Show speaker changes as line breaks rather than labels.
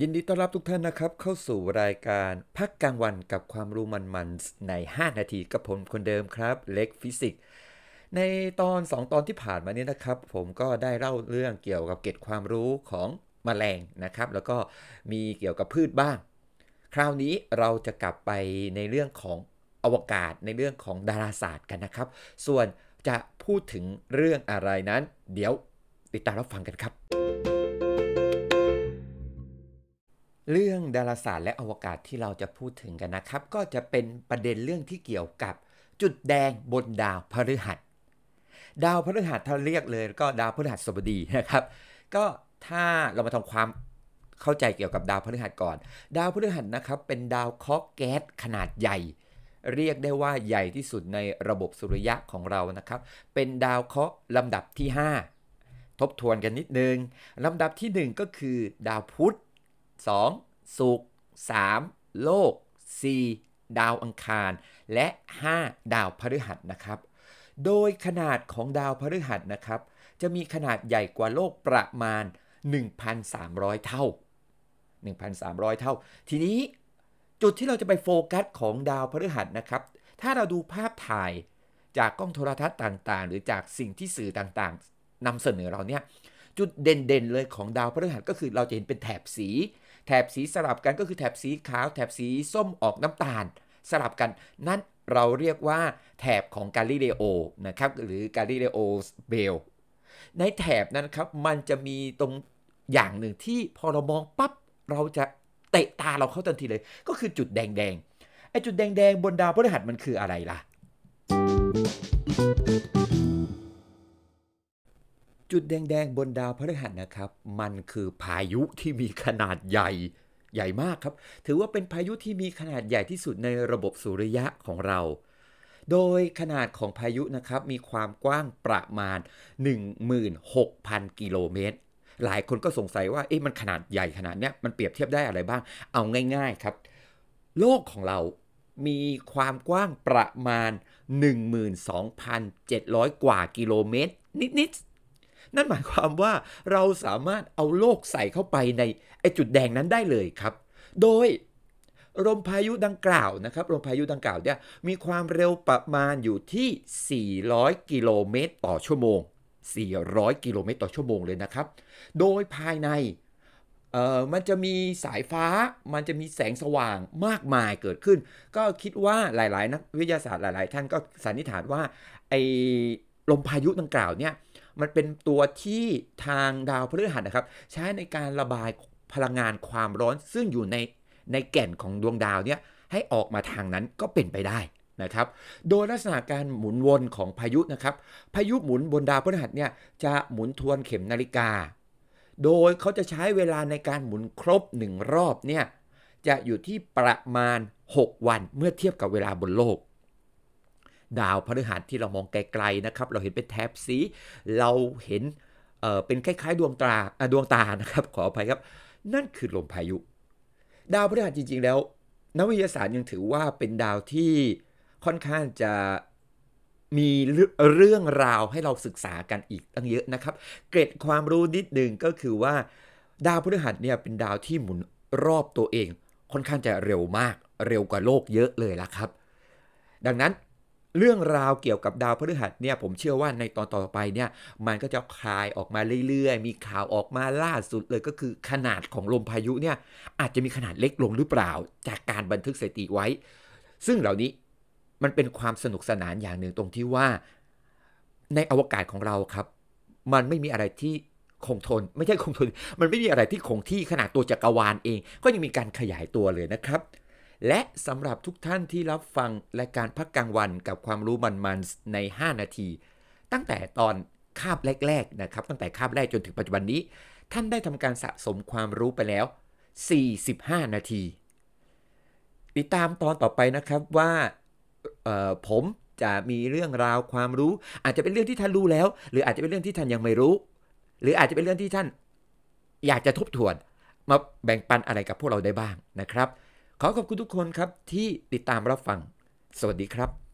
ยินดีต้อนรับทุกท่านนะครับ เข้าสู่รายการพักกลางวันกับความรู้มันๆใน 5 นาทีกับผมคนเดิมครับ เล็กฟิสิกส์ในตอน 2 ตอนที่ผ่านมานี้นะครับ ผมก็ได้เล่าเรื่องเกี่ยวกับเกร็ดความรู้ของมแมลงนะครับ แล้วก็มีเกี่ยวกับพืชบ้าง คราวนี้เราจะกลับไปในเรื่องของอวกาศในเรื่องของดาราศาสตร์กันนะครับ ส่วนจะพูดถึงเรื่องอะไรนั้น เดี๋ยวติดตามรับฟังกันครับ เรื่องดาราศาสตร์และอวกาศที่เราจะพูดถึงกันนะครับ ก็จะเป็นประเด็นเรื่องที่เกี่ยวกับจุดแดงบนดาวพฤหัส ดาวพฤหัสถ้าเรียกเลยก็ดาวพฤหัสบดีนะครับ ก็ถ้าเรามาทำความเข้าใจเกี่ยวกับดาวพฤหัสก่อน ดาวพฤหัสนะครับเป็นดาวเคราะห์แก๊สขนาดใหญ่ เรียกได้ว่าใหญ่ที่สุดในระบบสุริยะของเรานะครับ เป็นดาวเคราะห์ลำดับที่ 5 ทบทวนกันนิดนึงลำดับที่ 1 ก็คือดาวพุธ 2. ศุกร์ 3. โลก 4. ดาวอังคาร และ 5. ดาวพฤหัสนะครับ โดยขนาดของดาวพฤหัสนะครับ จะมีขนาดใหญ่กว่าโลกประมาณ 1,300 เท่า 1,300 เท่า ทีนี้จุดที่เราจะไปโฟกัสของดาวพฤหัสนะครับ ถ้าเราดูภาพถ่ายจากกล้องโทรทัศน์ต่างๆ หรือจากสิ่งที่สื่อต่างๆนำเสนอเราเนี่ย จุดเด่นๆเลยของดาวพฤหัสก็คือเราจะเห็นเป็นแถบสี แถบสีสลับกันก็คือแถบสีขาว แถบสีส้มออกน้ำตาล สลับกัน นั่นเราเรียกว่าแถบของกาลิเลโอนะครับหรือกาลิเลโอเบลในแถบนั้นครับมันจะมีตรงอย่างหนึ่งที่พอเรามองปั๊บเราจะเตะตาเราเข้าทันทีเลย ก็คือจุดแดงๆไอ้จุดแดงๆบนดาวพฤหัสมันคืออะไรล่ะ จุดแดงๆ บนดาวพฤหัสนะครับ มันคือพายุที่มีขนาดใหญ่ใหญ่มากครับ ถือว่าเป็นพายุที่มีขนาดใหญ่ที่สุดในระบบสุริยะของเรา โดยขนาดของพายุนะครับ มีความกว้างประมาณ 16,000 กิโลเมตร หลายคนก็สงสัยว่าเอ๊ะมันขนาดใหญ่ขนาดเนี้ยมันเปรียบเทียบได้อะไรบ้าง เอาง่าย ๆครับ โลกของเรามีความกว้างประมาณ 12,700 กว่ากิโลเมตรนิด นั่นหมายความว่าเราสามารถเอาโลกใส่เข้าไปในไอจุดแดงนั้นได้เลยครับ โดยลมพายุดังกล่าวนะครับลมพายุดังกล่าวเนี่ยมีความเร็วประมาณอยู่ที่ 400 กิโลเมตรต่อชั่วโมง 400 กิโลเมตรต่อชั่วโมงเลยนะครับ โดยภายในเอ่อมันจะมีสายฟ้า มันจะมีแสงสว่างมากมายเกิดขึ้น ก็คิดว่าหลาย ๆ นักวิทยาศาสตร์หลาย ๆ ท่านก็สันนิษฐานว่าไอ้ลมพายุดังกล่าวเนี่ย มันเป็นตัวที่ทางดาวพฤหัสนะครับ ใช้ในการระบายพลังงานความร้อนซึ่งอยู่ในในแก่นของดวงดาวเนี่ยให้ออกมาทางนั้นก็เป็นไปได้นะครับ โดยลักษณะการหมุนวนของพายุนะครับ พายุหมุนบนดาวพฤหัสเนี่ยจะหมุนทวนเข็มนาฬิกา โดยเขาจะใช้เวลาในการหมุนครบ 1 รอบเนี่ยจะอยู่ที่ประมาณ 6 วันเมื่อเทียบกับเวลาบนโลก ดาวพฤหัสที่เรามองไกลๆนะครับ เราเห็นเป็นแถบสี เราเห็นเเป็นคล้ายๆ ดวงตาดวงตานะครับ ขออภัยครับ นั่นคือลมพายุ ดาวพฤหัสจริง ๆ แล้วนักวิทยาศาสตร์ยังถือว่าเป็นดาวที่ค่อนข้างจะมีเรื่องราวให้เราศึกษากันอีกตั้งเยอะนะครับ เกร็ดความรู้นิดหนึ่งก็คือว่า ดาวพฤหัสเนี่ยเป็นดาวที่หมุนรอบตัวเอง ค่อนข้างจะเร็วมาก เร็วกว่าโลกเยอะเลยละครับ ดังนั้น เรื่องราวเกี่ยวกับดาวพฤหัสเนี่ยผมเชื่อว่าในตอนต่อไปเนี่ยมันก็จะคลายออกมาเรื่อยๆ มีข่าวออกมาล่าสุดเลยก็คือขนาดของลมพายุเนี่ยอาจจะมีขนาดเล็กลงหรือเปล่า จากการบันทึกสถิติไว้ ซึ่งเหล่านี้มันเป็นความสนุกสนานอย่างหนึ่งตรงที่ว่า ในอวกาศของเราครับ มันไม่มีอะไรที่คงทน ไม่ใช่คงทน มันไม่มีอะไรที่คงที่ขนาดตัวจักรวาลเอง ก็ยังมีการขยายตัวเลยนะครับ และสำหรับทุกท่านที่รับฟังรายการพักกลางวันกับความรู้มันๆใน 5 นาที ตั้งแต่ตอนคาบแรกๆนะครับ ตั้งแต่คาบแรกจนถึงปัจจุบันนี้ ท่านได้ทำการสะสมความรู้ไปแล้ว 45 นาที ติดตามตอนต่อไปนะครับว่าผมจะมีเรื่องราวความรู้ อาจจะเป็นเรื่องที่ท่านรู้แล้ว หรืออาจจะเป็นเรื่องที่ท่านยังไม่รู้ หรืออาจจะเป็นเรื่องที่ท่านอยากจะทบทวน มาแบ่งปันอะไรกับพวกเราได้บ้างนะครับ ขอขอบคุณทุกคนครับที่ติดตามรับฟัง สวัสดีครับ